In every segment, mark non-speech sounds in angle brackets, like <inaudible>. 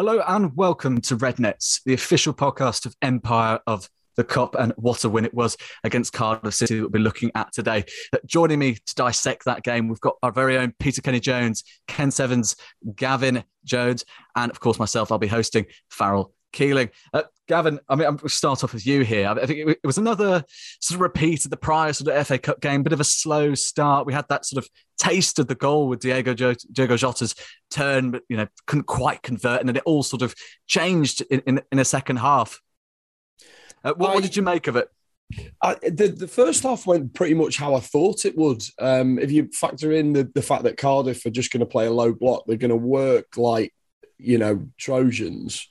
Hello and welcome to Red Nets, the official podcast of Empire of the Kop, and what a win it was against Cardiff City that we'll be looking at today. Joining me to dissect that game, we've got our very own Peter Kenny Jones, Ken Sevens, Gavin Jones, and of course myself. I'll be hosting Farrell Keeling. Uh, Gavin, I mean, I'm going to start off with you here. I think it, was another sort of repeat of the prior sort of FA Cup game, bit of a slow start. We had that sort of taste of the goal with Diego, Diego Jota's turn, but, you know, couldn't quite convert. And then it all sort of changed in, in, in a second half. Uh, what, I, what, did you make of it? I, the, the first half went pretty much how I thought it would. Um, if you factor in the, the fact that Cardiff are just going to play a low block, they're going to work like, you know, Trojans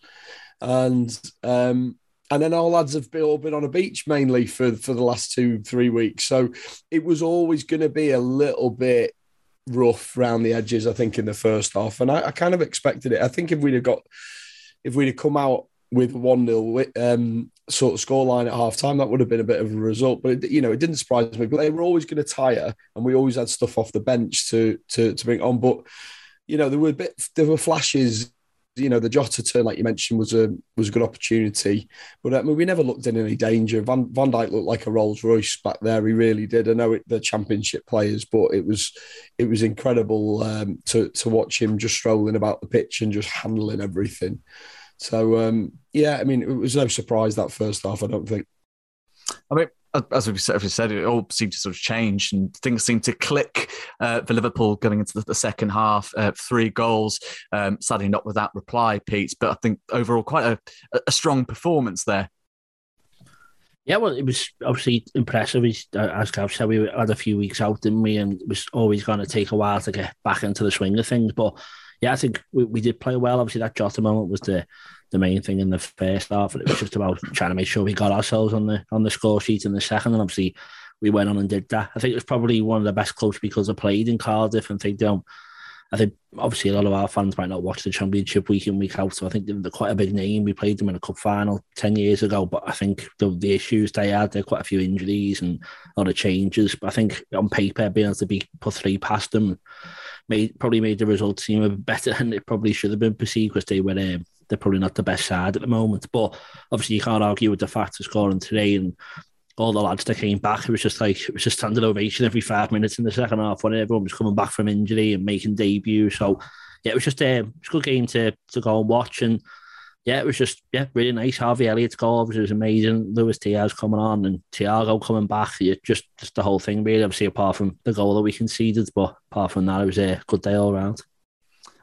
and um, and then our lads have been, all been on a beach mainly for for the last two three weeks. So it was always going to be a little bit rough around the edges. I think in the first half, and I, I kind of expected it. I think if we'd have got if we'd have come out with one 0 um, sort of scoreline at half time, that would have been a bit of a result. But it, you know, it didn't surprise me. But they were always going to tire, and we always had stuff off the bench to to to bring on. But you know, there were a bit there were flashes you know the Jota turn, like you mentioned, was a was a good opportunity. But I mean, we never looked in any danger. Van Van Dijk looked like a Rolls Royce back there. He really did. I know it, the Championship players, but it was it was incredible um, to to watch him just strolling about the pitch and just handling everything. So um, yeah, I mean, it was no surprise that first half. I don't think. I mean, as we said, said, it all seemed to sort of change and things seemed to click uh, for Liverpool going into the, the second half. Uh, three goals, um, sadly not with that reply, Pete, but I think overall quite a, a strong performance there. Yeah, well, it was obviously impressive. As Gav said, we had a few weeks out, didn't we? And it was always going to take a while to get back into the swing of things. But yeah, I think we, we did play well. Obviously, that Jota moment was the the main thing in the first half, and it was just about trying to make sure we got ourselves on the on the score sheet in the second. And obviously, we went on and did that. I think it was probably one of the best clubs because I played in Cardiff, and they don't. I think obviously a lot of our fans might not watch the Championship week in week out, so I think they're quite a big name. We played them in a cup final ten years ago, but I think the, the issues they had, there quite a few injuries and a lot of changes. But I think on paper, being able to be put three past them made probably made the result seem a bit better than it probably should have been perceived because they were um, they're probably not the best side at the moment. But obviously, you can't argue with the fact of scoring today and all the lads that came back. It was just like it was just standing ovation every five minutes in the second half when everyone was coming back from injury and making debut. So yeah, it was just um, it was a good game to to go and watch and. Yeah, it was just yeah, really nice. Harvey Elliott's goal was, was amazing. Luis Diaz coming on and Thiago coming back. Yeah, just just the whole thing really. Obviously, apart from the goal that we conceded, but apart from that, it was a good day all around.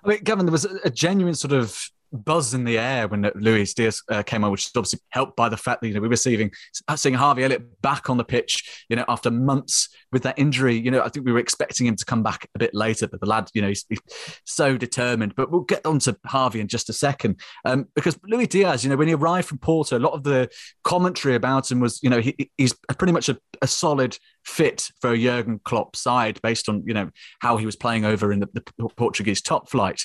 I mean, Gavin, there was a genuine sort of buzz in the air when Luis Diaz uh, came on, which is obviously helped by the fact that you know we were seeing seeing Harvey Elliott back on the pitch, you know, after months with that injury. You know, I think we were expecting him to come back a bit later, but the lad, you know, he's, he's so determined. But we'll get on to Harvey in just a second, um, because Luis Diaz, you know, when he arrived from Porto, a lot of the commentary about him was, you know, he, he's pretty much a, a solid fit for a Jurgen Klopp side based on you know how he was playing over in the, the Portuguese top flight,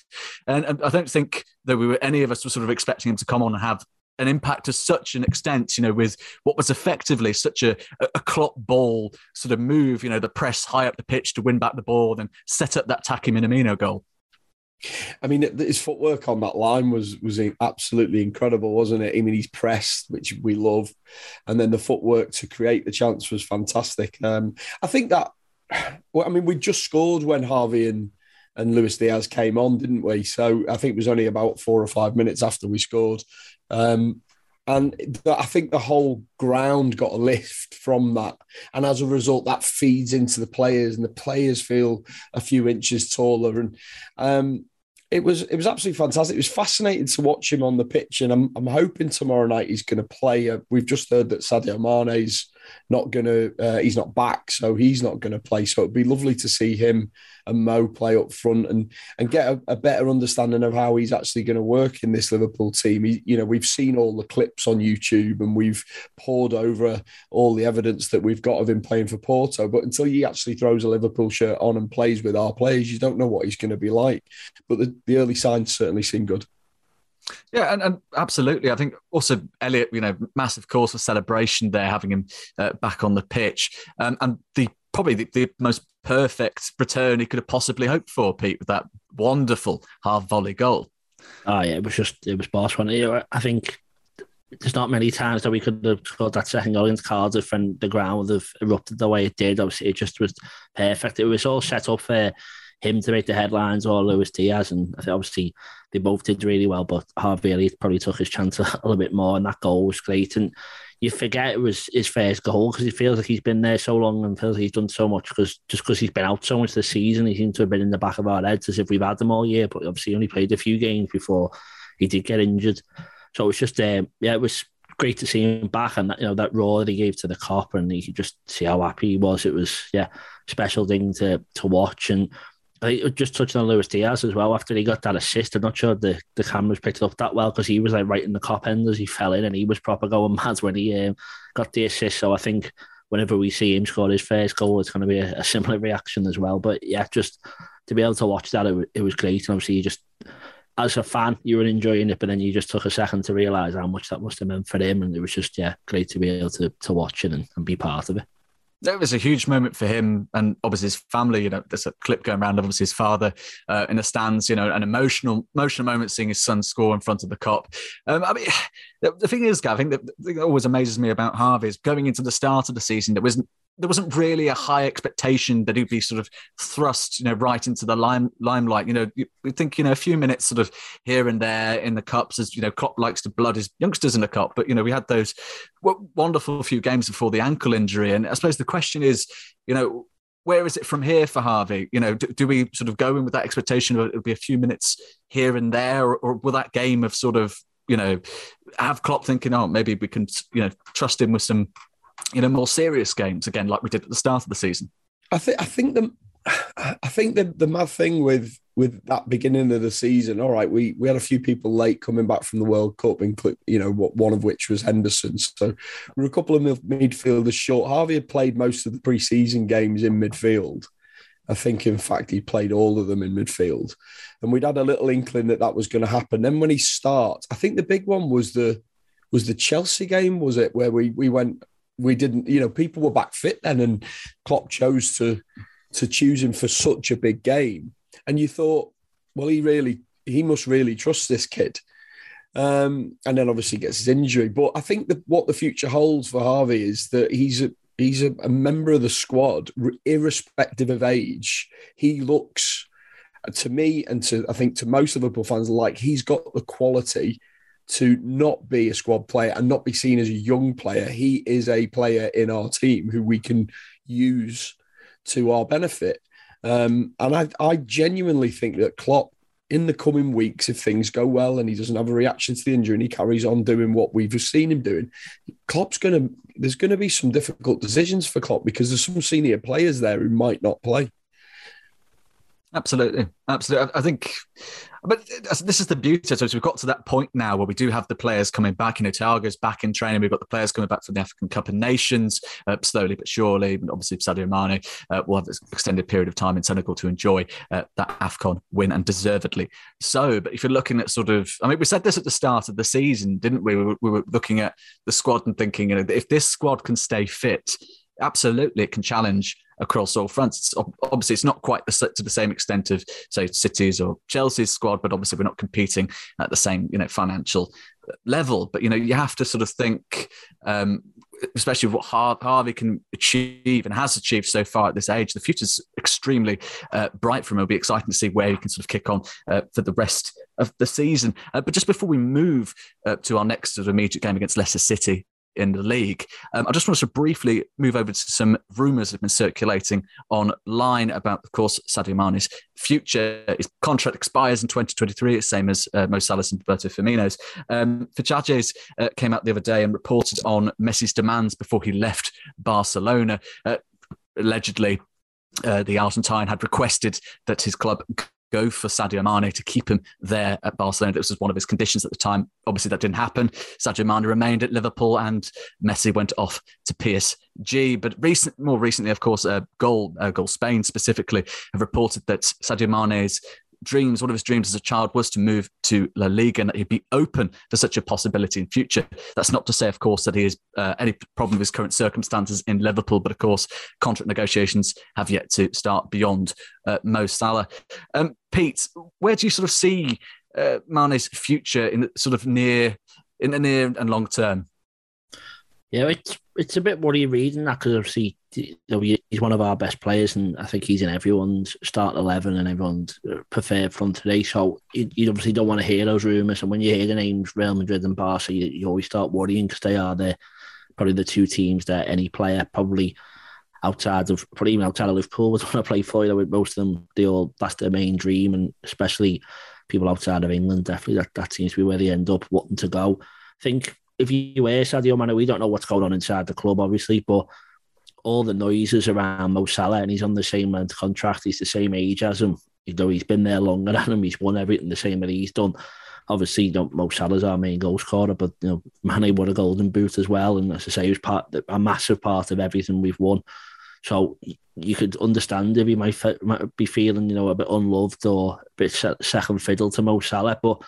and, and, I don't think that we were any of us were sort of expecting him to come on and have an impact to such an extent, you know, with what was effectively such a, a Klopp ball sort of move, you know, the press high up the pitch to win back the ball, then set up that Taki Minamino goal. I mean, his footwork on that line was was absolutely incredible, wasn't it? I mean, he's pressed, which we love, and then the footwork to create the chance was fantastic. Um, I think that, <sighs> well, I mean, we just scored when Harvey and and Luis Diaz came on, didn't we? So I think it was only about four or five minutes after we scored. Um, and I think the whole ground got a lift from that. And as a result, that feeds into the players, and the players feel a few inches taller. And um, it was it was absolutely fantastic. It was fascinating to watch him on the pitch, and I'm I'm hoping tomorrow night he's going to play. Uh, we've just heard that Sadio Mane's not going to uh, he's not back, so he's not going to play. So it'd be lovely to see him and Mo play up front and and get a, a better understanding of how he's actually going to work in this Liverpool team. He, you know, we've seen all the clips on YouTube and we've poured over all the evidence that we've got of him playing for Porto, but until he actually throws a Liverpool shirt on and plays with our players, you don't know what he's going to be like. But the, the early signs certainly seem good. Yeah, and, and absolutely. I think also Elliott, you know, massive cause for celebration there, having him uh, back on the pitch. Um, and the probably the, the, most perfect return he could have possibly hoped for, Pete, with that wonderful half volley goal. Oh yeah, it was just it was boss one. I think there's not many times that we could have scored that second goal against Cardiff and the ground would have erupted the way it did. Obviously, it just was perfect. It was all set up for him to make the headlines or Luis Diaz, and I think obviously they both did really well. But Harvey probably took his chance a little bit more, and that goal was great. And you forget it was his first goal because he feels like he's been there so long and feels like he's done so much because just because he's been out so much this season, he seems to have been in the back of our heads as if we've had them all year. But obviously, he only played a few games before he did get injured. So it was just, um, yeah, it was great to see him back and that, you know that roar that he gave to the Kop and you could just see how happy he was. It was yeah, special thing to to watch and. I just touched on Luis Diaz as well. After he got that assist, I'm not sure the, the cameras picked it up that well because he was like right in the Kop end as he fell in, and he was proper going <laughs> mad when he um, got the assist. So I think whenever we see him score his first goal, it's going to be a, a similar <laughs> reaction as well. But yeah, just to be able to watch that, it, it was great. And obviously, you just as a fan, you were enjoying it, but then you just took a second to realise how much that must have meant for him. And it was just, yeah, great to be able to, to watch it and, and be part of it. It was a huge moment for him and obviously his family. You know, there's a clip going around of obviously his father uh, in the stands. You know, an emotional, emotional moment seeing his son score in front of the Kop. Um, I mean, <sighs> the, the, thing is, Gav, I think that, that always amazes me about Harvey is going into the start of the season. There wasn't there wasn't really a high expectation that he'd be sort of thrust, you know, right into the lime, limelight. You know, you, think, you know, a few minutes sort of here and there in the cups, as you know, Klopp likes to blood his youngsters in the cup. But you know, we had those wonderful few games before the ankle injury, and I suppose the question is, you know, where is it from here for Harvey? You know, do, do we sort of go in with that expectation of it'll be a few minutes here and there, or, or will that game of sort of you know, have Klopp thinking, oh, maybe we can, you know, trust him with some you know more serious games again, like we did at the start of the season. I think I think the I think the the mad thing with with that beginning of the season, all right, we we had a few people late coming back from the World Cup, including you know what one of which was Henderson. So we are a couple of midfielders short. Harvey had played most of the preseason games in midfield. I think, in fact, he played all of them in midfield, and we'd had a little inkling that that was going to happen. Then when he starts, I think the big one was the was the Chelsea game, was it, where we we went we didn't, you know, people were back fit then, and Klopp chose to to choose him for such a big game. And you thought, well, he really, he must really trust this kid. Um, and then obviously gets his injury. But I think that what the future holds for Harvey is that he's a he's a, a member of the squad, irrespective of age. He looks to me and to I think to most Liverpool fans like he's got the quality to not be a squad player and not be seen as a young player. He is a player in our team who we can use to our benefit. Um, and I, I genuinely think that Klopp, in the coming weeks, if things go well and he doesn't have a reaction to the injury and he carries on doing what we've seen him doing, Klopp's going to, there's going to be some difficult decisions for Klopp because there's some senior players there who might not play. Absolutely, absolutely. I think, but this is the beauty. So we've got to that point now where we do have the players coming back. You know, Thiago's back in training. We've got the players coming back from the African Cup of Nations, uh, slowly but surely. And obviously, Sadio Mane uh, will have this extended period of time in Senegal to enjoy uh, that Afcon win, and deservedly so. But if you're looking at sort of, I mean, we said this at the start of the season, didn't we? We were, we were looking at the squad and thinking, you know, if this squad can stay fit, absolutely it can challenge across all fronts. It's, obviously, it's not quite the, to the same extent of say City's or Chelsea's squad, but obviously we're not competing at the same you know financial level. But you know you have to sort of think. Um, especially what Harvey can achieve and has achieved so far at this age, the future's extremely uh, bright for him. It'll be exciting to see where he can sort of kick on uh, for the rest of the season. Uh, but just before we move uh, to our next sort of immediate game against Leicester City in the league. Um, I just want to briefly move over to some rumours that have been circulating online about, of course, Sadio Mane's future. His contract expires in 2023, it's same as uh, Mo Salah's and Roberto Firmino's. Um, uh, came out the other day and reported on Messi's demands before he left Barcelona. Uh, allegedly, uh, the Argentine had requested that his club go for Sadio Mane to keep him there at Barcelona. This was one of his conditions at the time. Obviously, that didn't happen. Sadio Mane remained at Liverpool, and Messi went off to PSG. But recent, more recently, of course, uh, Goal, uh, Goal Spain specifically have reported that Sadio Mane's dreams, one of his dreams as a child was to move to La Liga and that he'd be open to such a possibility in future. That's not to say, of course, that he has uh, any problem with his current circumstances in Liverpool, but of course, contract negotiations have yet to start beyond uh, Mo Salah. Um, Pete, where do you sort of see uh, Mane's future in the sort of near, in the near and long term? Yeah, it's it's a bit worrying reading that because obviously you know, he's one of our best players, and I think he's in everyone's start eleven and everyone's uh, preferred from today. So you, you obviously don't want to hear those rumours, and when you hear the names Real Madrid and Barca, you, you always start worrying because they are the probably the two teams that any player probably outside of probably even outside of Liverpool would <laughs> want to play for. You know, most of them, they all that's their main dream, and especially people outside of England, definitely that, that seems to be where they end up wanting to go. I think if you wear Sadio Mane, we don't know what's going on inside the club, obviously, but all the noises around Mo Salah, and he's on the same length contract. He's the same age as him. You know, he's been there longer <laughs> than him. He's won everything the same that he's done. Obviously, you know, Mo Salah's our main goal scorer, but you know, Mane won a golden boot as well, and as I say, he was part a massive part of everything we've won. So you could understand if he might, might be feeling, you know, a bit unloved or a bit second fiddle to Mo Salah, but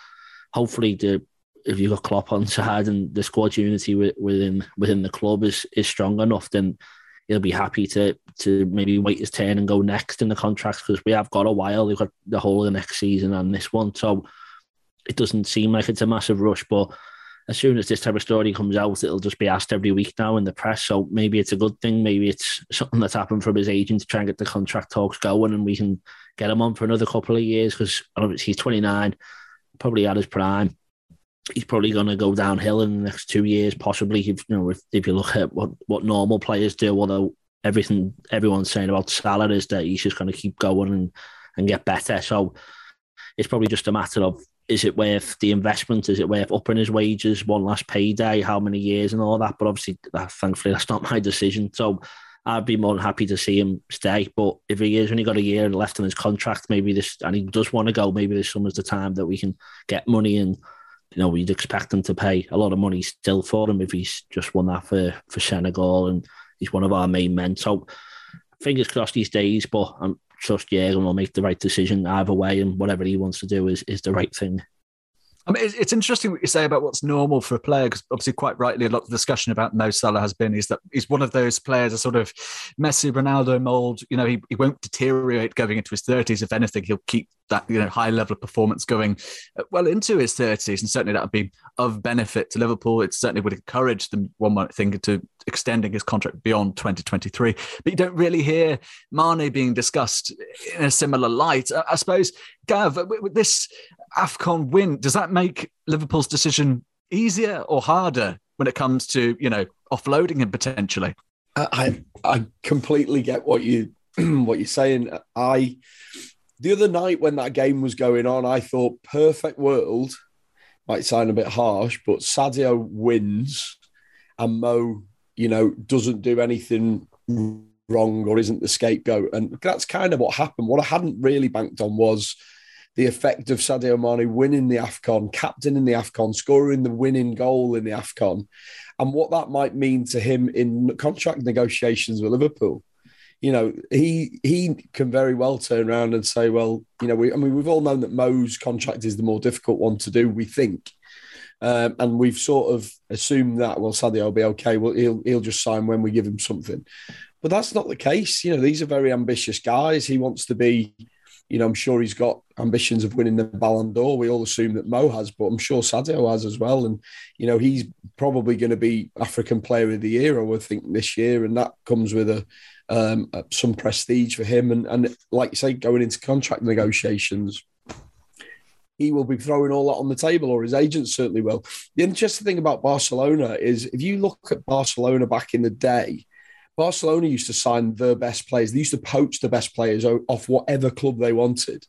hopefully the if you've got Klopp on side and the squad unity within within the club is is strong enough, then he'll be happy to to maybe wait his turn and go next in the contracts because we have got a while. We've got the whole of the next season and this one, so it doesn't seem like it's a massive rush. But as soon as this type of story comes out, it'll just be asked every week now in the press. So maybe it's a good thing. Maybe it's something that's happened from his agent to try and get the contract talks going, and we can get him on for another couple of years because obviously he's 29, probably at his prime he's probably going to go downhill in the next two years, possibly. If you know, if, if you look at what, what normal players do, although everything everyone's saying about Salah is that he's just going to keep going and, and get better. So it's probably just a matter of is it worth the investment? Is it worth upping his wages, one last payday, how many years, and all that? But obviously, that, thankfully, that's not my decision. So I'd be more than happy to see him stay. But if he is only got a year left on his contract, maybe this, and he does want to go, maybe this summer's the time that we can get money and you know, we'd expect them to pay a lot of money still for him if he's just won that for, for Senegal and he's one of our main men. So fingers crossed these days, but I'm trust Jurgen will make the right decision either way, and whatever he wants to do is, is the right thing. I mean, it's, interesting what you say about what's normal for a player, because obviously, quite rightly, a lot of discussion about Mo Salah has been is that he's one of those players, a sort of Messi, Ronaldo mold. You know, he, he won't deteriorate going into his 30s. If anything, he'll keep that you know high level of performance going uh, well into his 30s, and certainly that would be of benefit to Liverpool. It certainly would encourage them, one might think, to extending his contract beyond 2023. But you don't really hear Mane being discussed in a similar light. I, I suppose, Gav, with this AFCON win, does that make Liverpool's decision easier or harder when it comes to, you know, offloading him potentially? I I completely get what you <clears throat> what you're saying. I the other night when that game was going on, I thought perfect world might sound a bit harsh, but Sadio wins and Mo, you know, doesn't do anything wrong or isn't the scapegoat. And that's kind of what happened. What I hadn't really banked on was the effect of Sadio Mane winning the AFCON, captain in the AFCON, scoring the winning goal in the AFCON, and what that might mean to him in contract negotiations with Liverpool. You know, he he can very well turn around and say, well, you know, we I mean, we've all known that Mo's contract is the more difficult one to do, we think. Um, and we've sort of assumed that well, Sadio will be okay. Well, he'll he'll just sign when we give him something, but that's not the case. You know, these are very ambitious guys. He wants to be you know, I'm sure he's got ambitions of winning the Ballon d'Or. We all assume that Mo has, but I'm sure Sadio has as well. And, you know, he's probably going to be African Player of the Year, I would think, this year. And that comes with a um, some prestige for him. And, and like you say, going into contract negotiations, he will be throwing all that on the table, or his agent certainly will. The interesting thing about Barcelona is if you look at Barcelona back in the day, Barcelona used to sign the best players. They used to poach the best players off whatever club they wanted.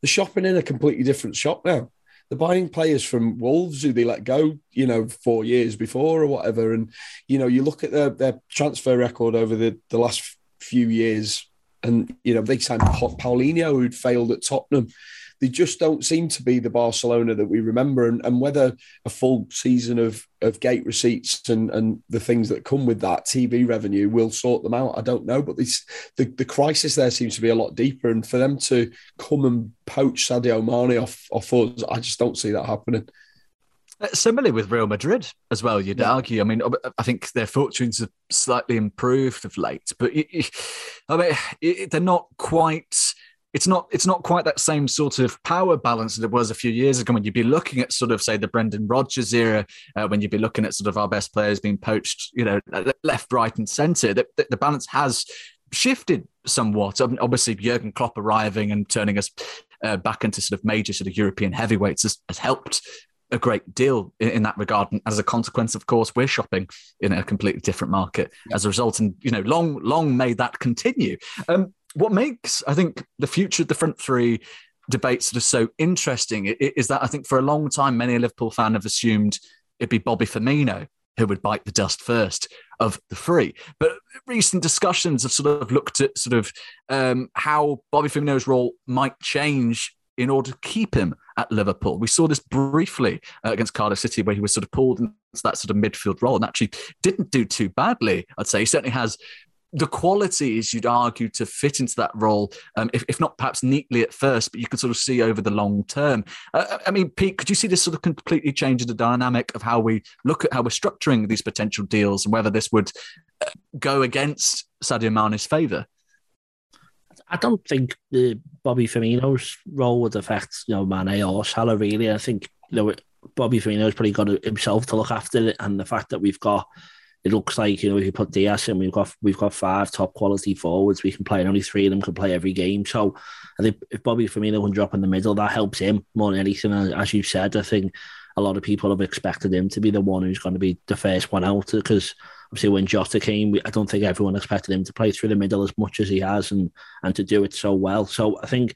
They're shopping in a completely different shop now. They're buying players from Wolves who they let go, you know, four years before or whatever. And, you know, you look at their, their transfer record over the, the last few years, and, you know, they signed Paulinho, who'd failed at Tottenham they just don't seem to be the Barcelona that we remember. And, and whether a full season of, of gate receipts and, and the things that come with that TV revenue will sort them out, I don't know. But this, the, the crisis there seems to be a lot deeper. And for them to come and poach Sadio Mane off, off us, I just don't see that happening. Uh, similarly with Real Madrid as well, you'd yeah. argue. I mean, I think their fortunes have slightly improved of late, but I mean, they're not quite it's not it's not quite that same sort of power balance that it was a few years ago when you'd be looking at sort of say the Brendan Rodgers era, uh, when you'd be looking at sort of our best players being poached, you know, left, right, and centre. The, the, the balance has shifted somewhat. I mean, Obviously, Jurgen Klopp arriving and turning us uh, back into sort of major sort of European heavyweights has, has helped a great deal in, in, that regard. And as a consequence, of course, we're shopping in a completely different market as a result. And, you know, long, long may that continue. Um, what makes, I think, the future of the front three debate sort of so interesting is that I think for a long time, many a Liverpool fans have assumed it'd be Bobby Firmino who would bite the dust first of the three. But recent discussions have sort of looked at sort of um, how Bobby Firmino's role might change in order to keep him at Liverpool. We saw this briefly uh, against Cardiff City, where he was sort of pulled into that sort of midfield role and actually didn't do too badly. I'd say he certainly has the qualities you'd argue to fit into that role, um, if, if, not perhaps neatly at first, but you could sort of see over the long term. Uh, I mean, Pete, could you see this sort of completely changing the dynamic of how we look at how we're structuring these potential deals and whether this would uh, go against Sadio Mane's favour? I don't think the Bobby Firmino's role would affect you know Mane or Salah really. I think you know Bobby Firmino's probably got himself to look after it, and the fact that we've got it looks like you know if you put Diaz in, we've got we've got five top quality forwards we can play, and only three of them can play every game. So I think if Bobby Firmino can drop in the middle, that helps him more than anything. As you said, I think a lot of people have expected him to be the one who's going to be the first one out because obviously when Jota came, I don't think everyone expected him to play through the middle as much as he has and and to do it so well. So I think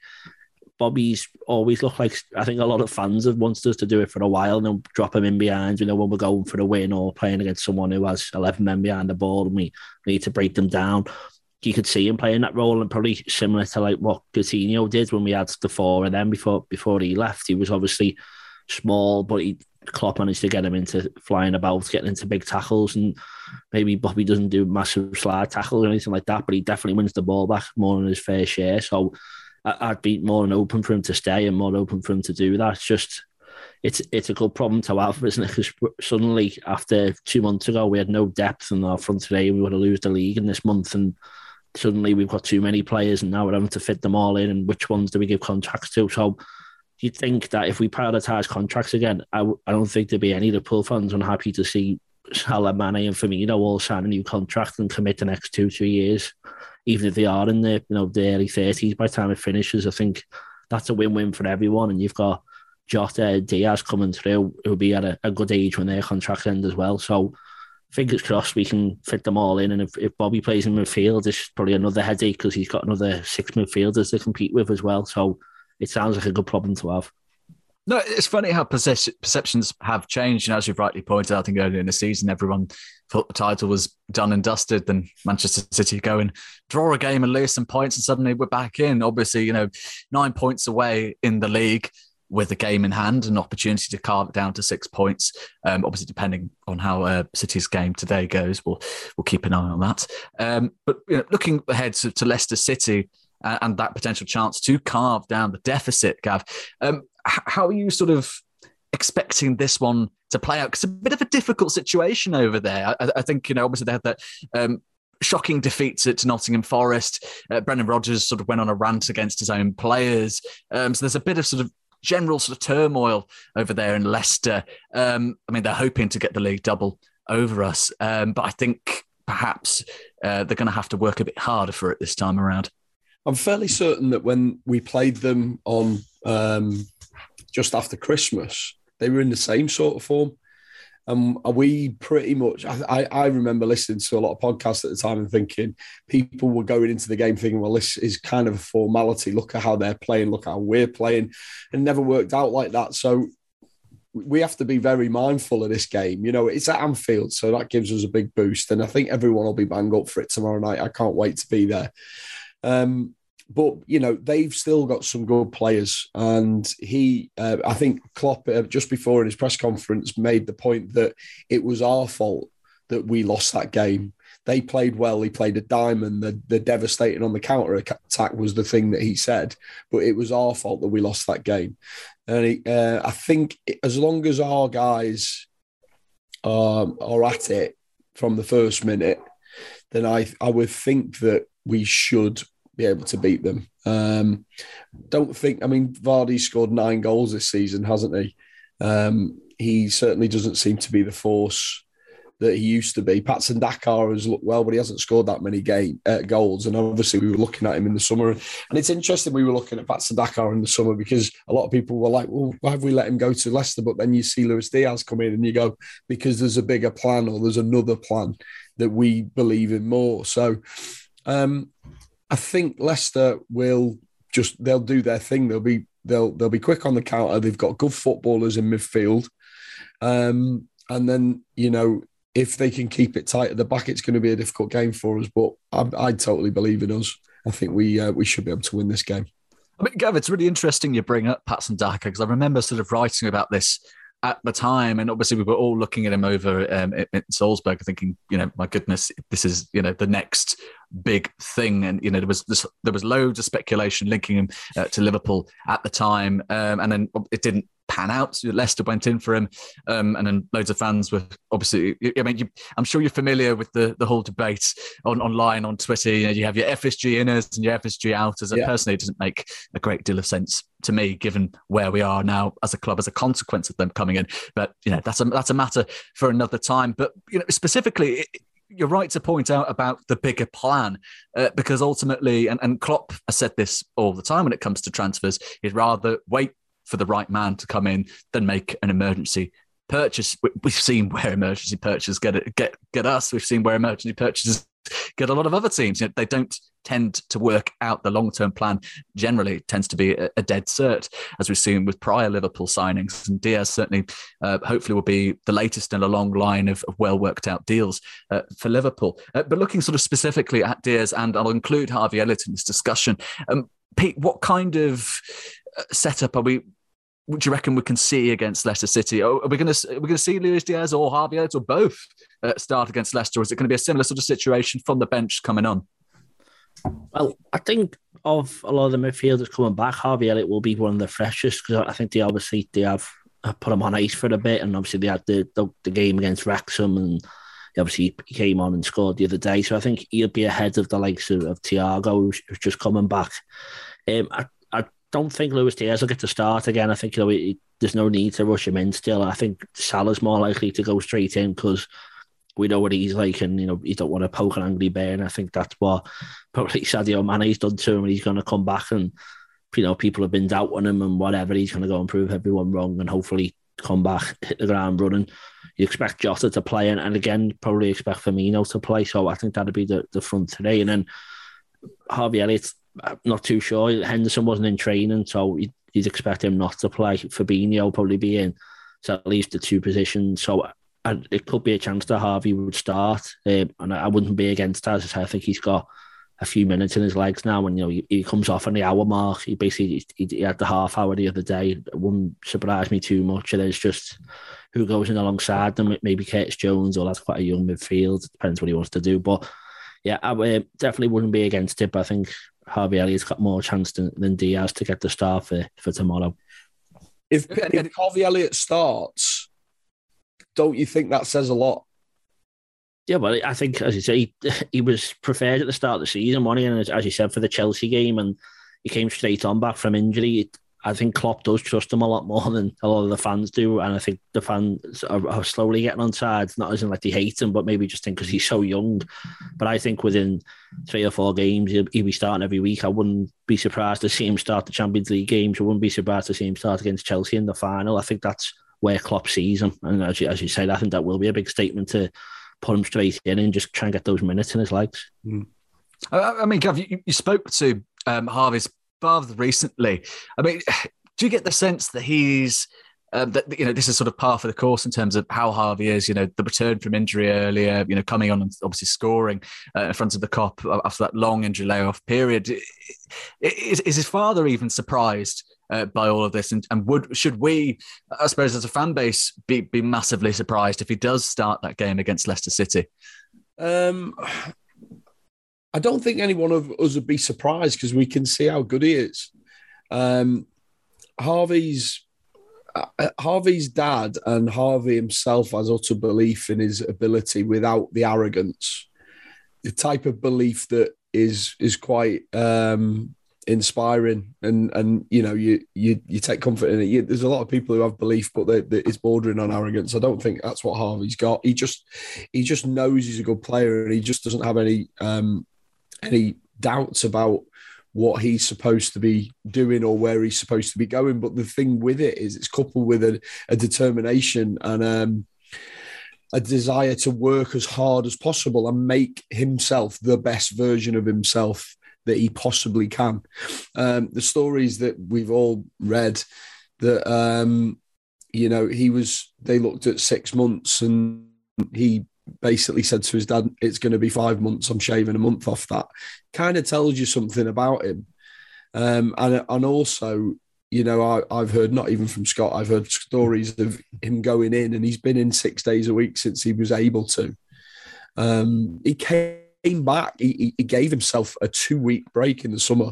Bobby's always looked like I think a lot of fans have wanted us to do it for a while and then drop him in behind, you know, when we're going for a win or playing against someone who has 11 men behind the ball and we need to break them down. You could see him playing that role and probably similar to like what Coutinho did when we had the four and then before before he left. He was obviously small, but he Klopp managed to get him into flying about, getting into big tackles, and maybe Bobby doesn't do massive slide tackles or anything like that, but he definitely wins the ball back more than his fair share. So I'd be more than open for him to stay and more open for him to do that. It's just it's it's a good problem to have, isn't it? Because suddenly after two months ago we had no depth in our front today, we were to lose the league in this month, and suddenly we've got too many players, and now we're having to fit them all in. And which ones do we give contracts to? So you'd think that if we prioritise contracts again, I w- I don't think there'd be any Liverpool fans unhappy to see Salah, Mane, and Firmino all sign a new contract and commit the next two, three years, even if they are in the you know the early thirties by the time it finishes. I think that's a win-win for everyone, and you've got Jota, Diaz coming through who'll be at a, a good age when their contracts end as well. So fingers crossed we can fit them all in. And if, if Bobby plays in midfield, it's probably another headache because he's got another six midfielders to compete with as well. So it sounds like a good problem to have. No, it's funny how perceptions have changed. And as you've rightly pointed out, I think earlier in the season, everyone thought the title was done and dusted. Then Manchester City go and draw a game and lose some points, and suddenly we're back in. Obviously, you know, nine points away in the league with a game in hand, an opportunity to carve it down to six points. Um, obviously, depending on how uh, City's game today goes, we'll we'll keep an eye on that. Um, but you know, looking ahead to, to Leicester City and that potential chance to carve down the deficit, Gav. Um, how are you sort of expecting this one to play out? Because it's a bit of a difficult situation over there. I, I think, you know, obviously they had that. Um, shocking defeat to, Nottingham Forest. Uh, Brendan Rodgers sort of went on a rant against his own players. Um, so there's a bit of sort of general sort of turmoil over there in Leicester. Um, I mean, they're hoping to get the league double over us, um, but I think perhaps uh, they're going to have to work a bit harder for it this time around. I'm fairly certain that when we played them on um, just after Christmas, they were in the same sort of form. And we pretty much, I, I remember listening to a lot of podcasts at the time and thinking people were going into the game thinking, well, this is kind of a formality. Look at how they're playing, look how we're playing. And never worked out like that. So we have to be very mindful of this game. You know, it's at Anfield, so that gives us a big boost. And I think everyone will be bang up for it tomorrow night. I can't wait to be there. Um, but you know they've still got some good players, and he, uh, I think Klopp, uh, just before in his press conference, made the point that it was our fault that we lost that game. They played well. He played a diamond. The, the devastating on the counter attack was the thing that he said, but it was our fault that we lost that game. And he, uh, I think as long as our guys um, are at it from the first minute, then I I would think that we should be able to beat them. Um, don't think. I mean, Vardy scored nine goals this season, hasn't he? Um, he certainly doesn't seem to be the force that he used to be. Patson Daka has looked well, but he hasn't scored that many game uh, goals. And obviously, we were looking at him in the summer, and it's interesting we were looking at Patson Daka in the summer because a lot of people were like, "Well, why have we let him go to Leicester?" But then you see Luis Diaz come in, and you go, "Because there's a bigger plan, or there's another plan that we believe in more." So, um, I think Leicester will just they'll do their thing. They'll be they'll they'll be quick on the counter. They've got good footballers in midfield. Um, and then, you know, if they can keep it tight at the back, it's going to be a difficult game for us. But I, I totally believe in us. I think we uh, we should be able to win this game. I mean, Gav, it's really interesting you bring up Patson Daka because I remember sort of writing about this at the time, and obviously we were all looking at him over um, in Salzburg, thinking, you know, my goodness, this is you know the next big thing, and you know there was this, there was loads of speculation linking him uh, to Liverpool at the time, um, and then it didn't pan out. Leicester went in for him, um, and then loads of fans were obviously. I mean, you, I'm sure you're familiar with the, the whole debate on online on Twitter. You know, you have your FSG inners and your FSG outers. And yeah. personally, it doesn't make a great deal of sense to me, given where we are now as a club as a consequence of them coming in. But you know, that's a that's a matter for another time. But you know, specifically. It, you're right to point out about the bigger plan uh, because ultimately, and, and Klopp has said this all the time when it comes to transfers, he'd rather wait for the right man to come in than make an emergency purchase. We've seen where emergency purchases get it, get get us. We've seen where emergency purchases get a lot of other teams. You know, they don't tend to work out the long term plan. Generally, it tends to be a, a, dead cert, as we've seen with prior Liverpool signings. And Diaz certainly, uh, hopefully, will be the latest in a long line of, of well worked out deals uh, for Liverpool. Uh, but looking sort of specifically at Diaz, and I'll include Harvey Elliott in this discussion. Um, Pete, what kind of setup are we? Would you reckon we can see against Leicester City? Are we going to we going to see Luis Diaz or Harvey Elliott or both uh, start against Leicester? Is it going to be a similar sort of situation from the bench coming on? Well, I think of a lot of the midfielders coming back, Harvey Elliott will be one of the freshest because I think they obviously they have put him on ice for a bit, and obviously they had the the, the game against Wrexham, and obviously he came on and scored the other day. So I think he'll be ahead of the likes of, of Thiago, who's, who's just coming back. Um, I don't think Luis Diaz will get to start again. I think you know he, there's no need to rush him in still. I think Salah's more likely to go straight in because we know what he's like, and you know you don't want to poke an angry bear. And I think that's what <laughs> probably Sadio Mane's done to him, he's going to come back and you know people have been doubting him and whatever. He's going to go and prove everyone wrong, and hopefully come back, hit the ground running. You expect Jota to play, and, and again probably expect Firmino to play. So I think that'd be the, the front today, and then Harvey Elliott I'm not too sure. Henderson wasn't in training, so you'd, expect him not to play. Fabinho probably be in, so at least the two positions. So and it could be a chance that Harvey would start, um, and I wouldn't be against that. I think he's got a few minutes in his legs now, and you know he, he comes off on the hour mark. He basically he, he, had the half hour the other day. It wouldn't surprise me too much. And it's just who goes in alongside them. Maybe Curtis Jones, or that's quite a young midfield. It depends what he wants to do, but yeah, I uh, definitely wouldn't be against it. But I think Harvey Elliott's got more chance than, than Diaz to get the start for, for tomorrow. If, if Harvey Elliott starts, don't you think that says a lot? Yeah, but I think, as you say, he, he was preferred at the start of the season, wasn't he? And as you said, for the Chelsea game, and he came straight on back from injury. I think Klopp does trust him a lot more than a lot of the fans do, and I think the fans are, are slowly getting on sides. Not as in like they hate him, but maybe just think because he's so young. But I think within three or four games, he'll, he'll, be starting every week. I wouldn't be surprised to see him start the Champions League games. I wouldn't be surprised to see him start against Chelsea in the final. I think that's where Klopp sees him, and as you, as you said, I think that will be a big statement to put him straight in and just try and get those minutes in his legs. Mm. I, I mean, Gav, you, you spoke to um, Harvey's father recently. I mean, <sighs> do you get the sense that he's um, that you know this is sort of par for the course in terms of how Harvey is. You know, the return from injury earlier. You know, coming on and obviously scoring uh, in front of the Kop after that long injury layoff period. Is, is his father even surprised uh, by all of this? And, and would should we, I suppose, as a fan base, be be massively surprised if he does start that game against Leicester City? Um, I don't think any one of us would be surprised because we can see how good he is. Um, Harvey's uh, Harvey's dad and Harvey himself has utter belief in his ability without the arrogance, the type of belief that is is quite um, inspiring, and and you know you you you take comfort in it. You, there's a lot of people who have belief, but it's bordering on arrogance. I don't think that's what Harvey's got. He just he just knows he's a good player, and he just doesn't have any um, any doubts about what he's supposed to be doing or where he's supposed to be going. But the thing with it is, it's coupled with a, a determination and um, a desire to work as hard as possible and make himself the best version of himself that he possibly can. Um, the stories that we've all read that um, you know he was they looked at six months and he basically said to his dad, "It's going to be five months. I'm shaving a month off that." Kind of tells you something about him, um, and and also, you know, I, I've heard not even from Scott. I've heard stories of him going in, and he's been in six days a week since he was able to. Um, he came back. He, he gave himself a two week break in the summer.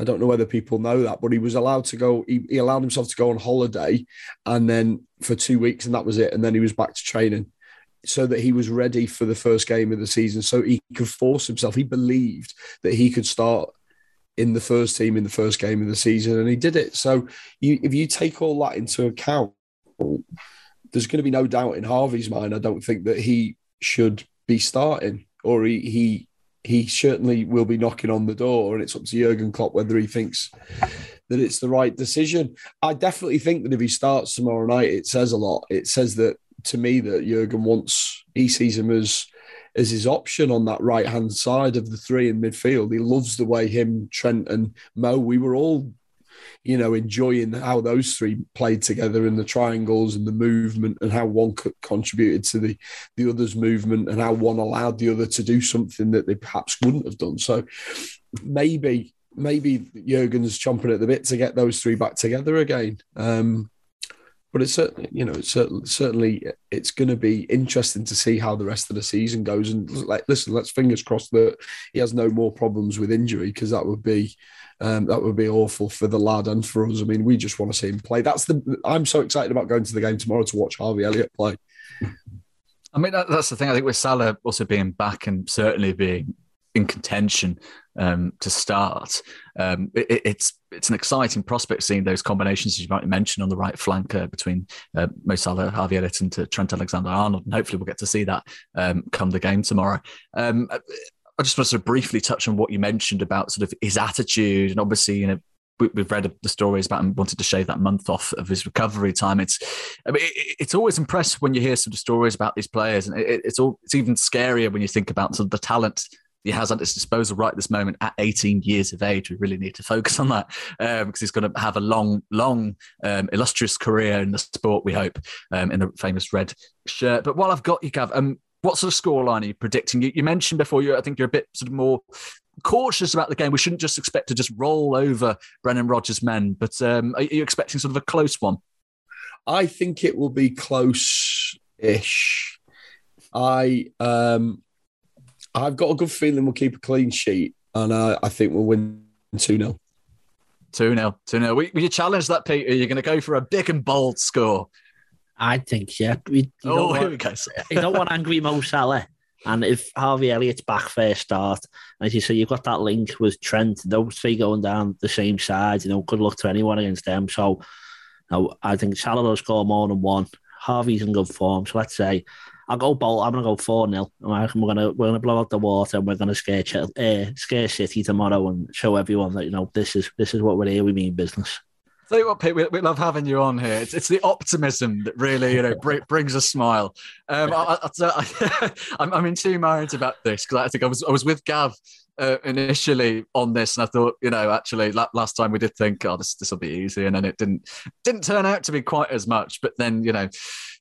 I don't know whether people know that, but he was allowed to go. He, he allowed himself to go on holiday, and then for two weeks, and that was it. And then he was back to training so that he was ready for the first game of the season, so he could force himself. He believed that he could start in the first team in the first game of the season, and he did it. So, you, if you take all that into account, there's going to be no doubt in Harvey's mind. I don't think that he should be starting, or he he he certainly will be knocking on the door, and it's up to Jurgen Klopp whether he thinks that it's the right decision. I definitely think that if he starts tomorrow night, it says a lot. It says that to me that Jurgen wants he sees him as as his option on that right hand side of the three in midfield. He loves the way him, Trent, and Mo. We were all, you know, enjoying how those three played together in the triangles and the movement and how one contributed to the the other's movement and how one allowed the other to do something that they perhaps wouldn't have done. So maybe maybe Jurgen's chomping at the bit to get those three back together again. Um, but it's certainly, you know, it's certainly, certainly it's going to be interesting to see how the rest of the season goes. And like, listen, let's fingers crossed that he has no more problems with injury because that would be um, that would be awful for the lad and for us. I mean, we just want to see him play. That's the. I'm so excited about going to the game tomorrow to watch Harvey Elliott play. I mean, that, that's the thing. I think with Salah also being back and certainly being in contention um, to start. Um, it, it's it's an exciting prospect seeing those combinations as you might mention on the right flank uh, between uh, Mo Salah, to Trent Alexander-Arnold, and hopefully we'll get to see that um, come the game tomorrow. Um, I just want to sort of briefly touch on what you mentioned about sort of his attitude, and obviously, you know, we've read the stories about him wanting to shave that month off of his recovery time. It's, I mean, it's always impressive when you hear some stories about these players, and it's all, it's even scarier when you think about sort of the talent he has at his disposal right this moment at 18 years of age. We really need to focus on that um, because he's going to have a long, long, um, illustrious career in the sport. We hope um, in the famous red shirt. But while I've got you, Gav, um, what sort of scoreline are you predicting? You, you mentioned before you, I think you're a bit sort of more cautious about the game. We shouldn't just expect to just roll over Brendan Rodgers' men, but um, are you expecting sort of a close one? I think it will be close-ish. I um, I've got a good feeling we'll keep a clean sheet, and uh, I think we'll win 2 0. 2 0. 2 0. Will you challenge that, Peter? You're you going to go for a big and bold score? I think, yeah. We, oh, here we go. <laughs> you don't want angry Mo Salah. And if Harvey Elliott's back first start, as you say, you've got that link with Trent, those three going down the same side, you know, good luck to anyone against them. So no, I think Salah will score more than one. Harvey's in good form. So let's say I'll go bold. I'm gonna go four 0 We're gonna we're gonna blow out the water and we're gonna scare uh, scare City tomorrow and show everyone that you know this is this is what we're here. We mean business. Tell you what, Pete, we, we, love having you on here. It's, it's the optimism that really, you know, <laughs> br- brings a smile. Um, I, am <laughs> in two minds about this because I think I was I was with Gav uh, initially on this, and I thought, you know, actually, la- last time we did think, oh, this this will be easy, and then it didn't didn't turn out to be quite as much. But then, you know,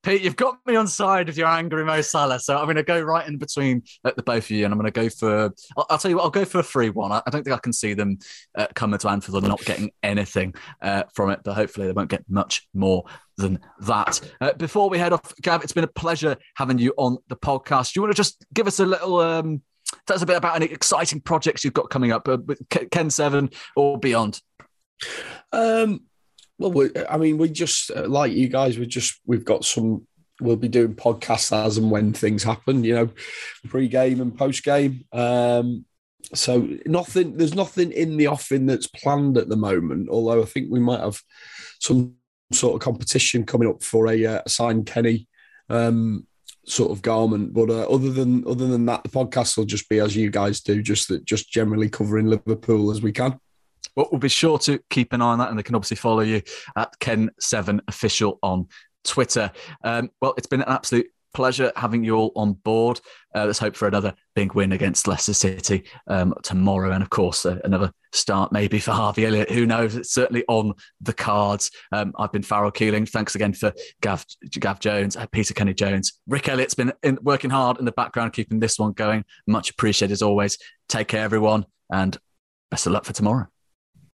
Pete, you've got me on side of your angry Mo Salah, so I'm going to go right in between uh, the both of you, and I'm going to go for. I'll, I'll, tell you what, I'll go for a free one. I, I don't think I can see them uh, coming to Anfield and not getting anything uh, from it, but hopefully they won't get much more than that. Uh, before we head off, Gav, it's been a pleasure having you on the podcast. Do you want to just give us a little? Um, Tell us a bit about any exciting projects you've got coming up uh, with Ken Seven or beyond. Um, well, we, I mean, we just uh, like you guys. We just we've got some. We'll be doing podcasts as and when things happen. You know, pre-game and post-game. Um, so nothing. There's nothing in the offing that's planned at the moment. Although I think we might have some sort of competition coming up for a, uh, signed Kenny um, sort of garment. But uh, other than other than that, the podcast will just be as you guys do, just that just generally covering Liverpool as we can. Well, we'll be sure to keep an eye on that, and they can obviously follow you at Ken7 Official on Twitter. Um, well, it's been an absolute pleasure having you all on board. Uh, let's hope for another big win against Leicester City um, tomorrow, and of course uh, another start maybe for Harvey Elliott. Who knows? It's certainly on the cards. Um, I've been Farrell Keeling. Thanks again for Gav, Gav Jones, uh, Peter Kenny Jones, Rick Elliott's been in, working hard in the background, keeping this one going. Much appreciated as always. Take care, everyone, and best of luck for tomorrow.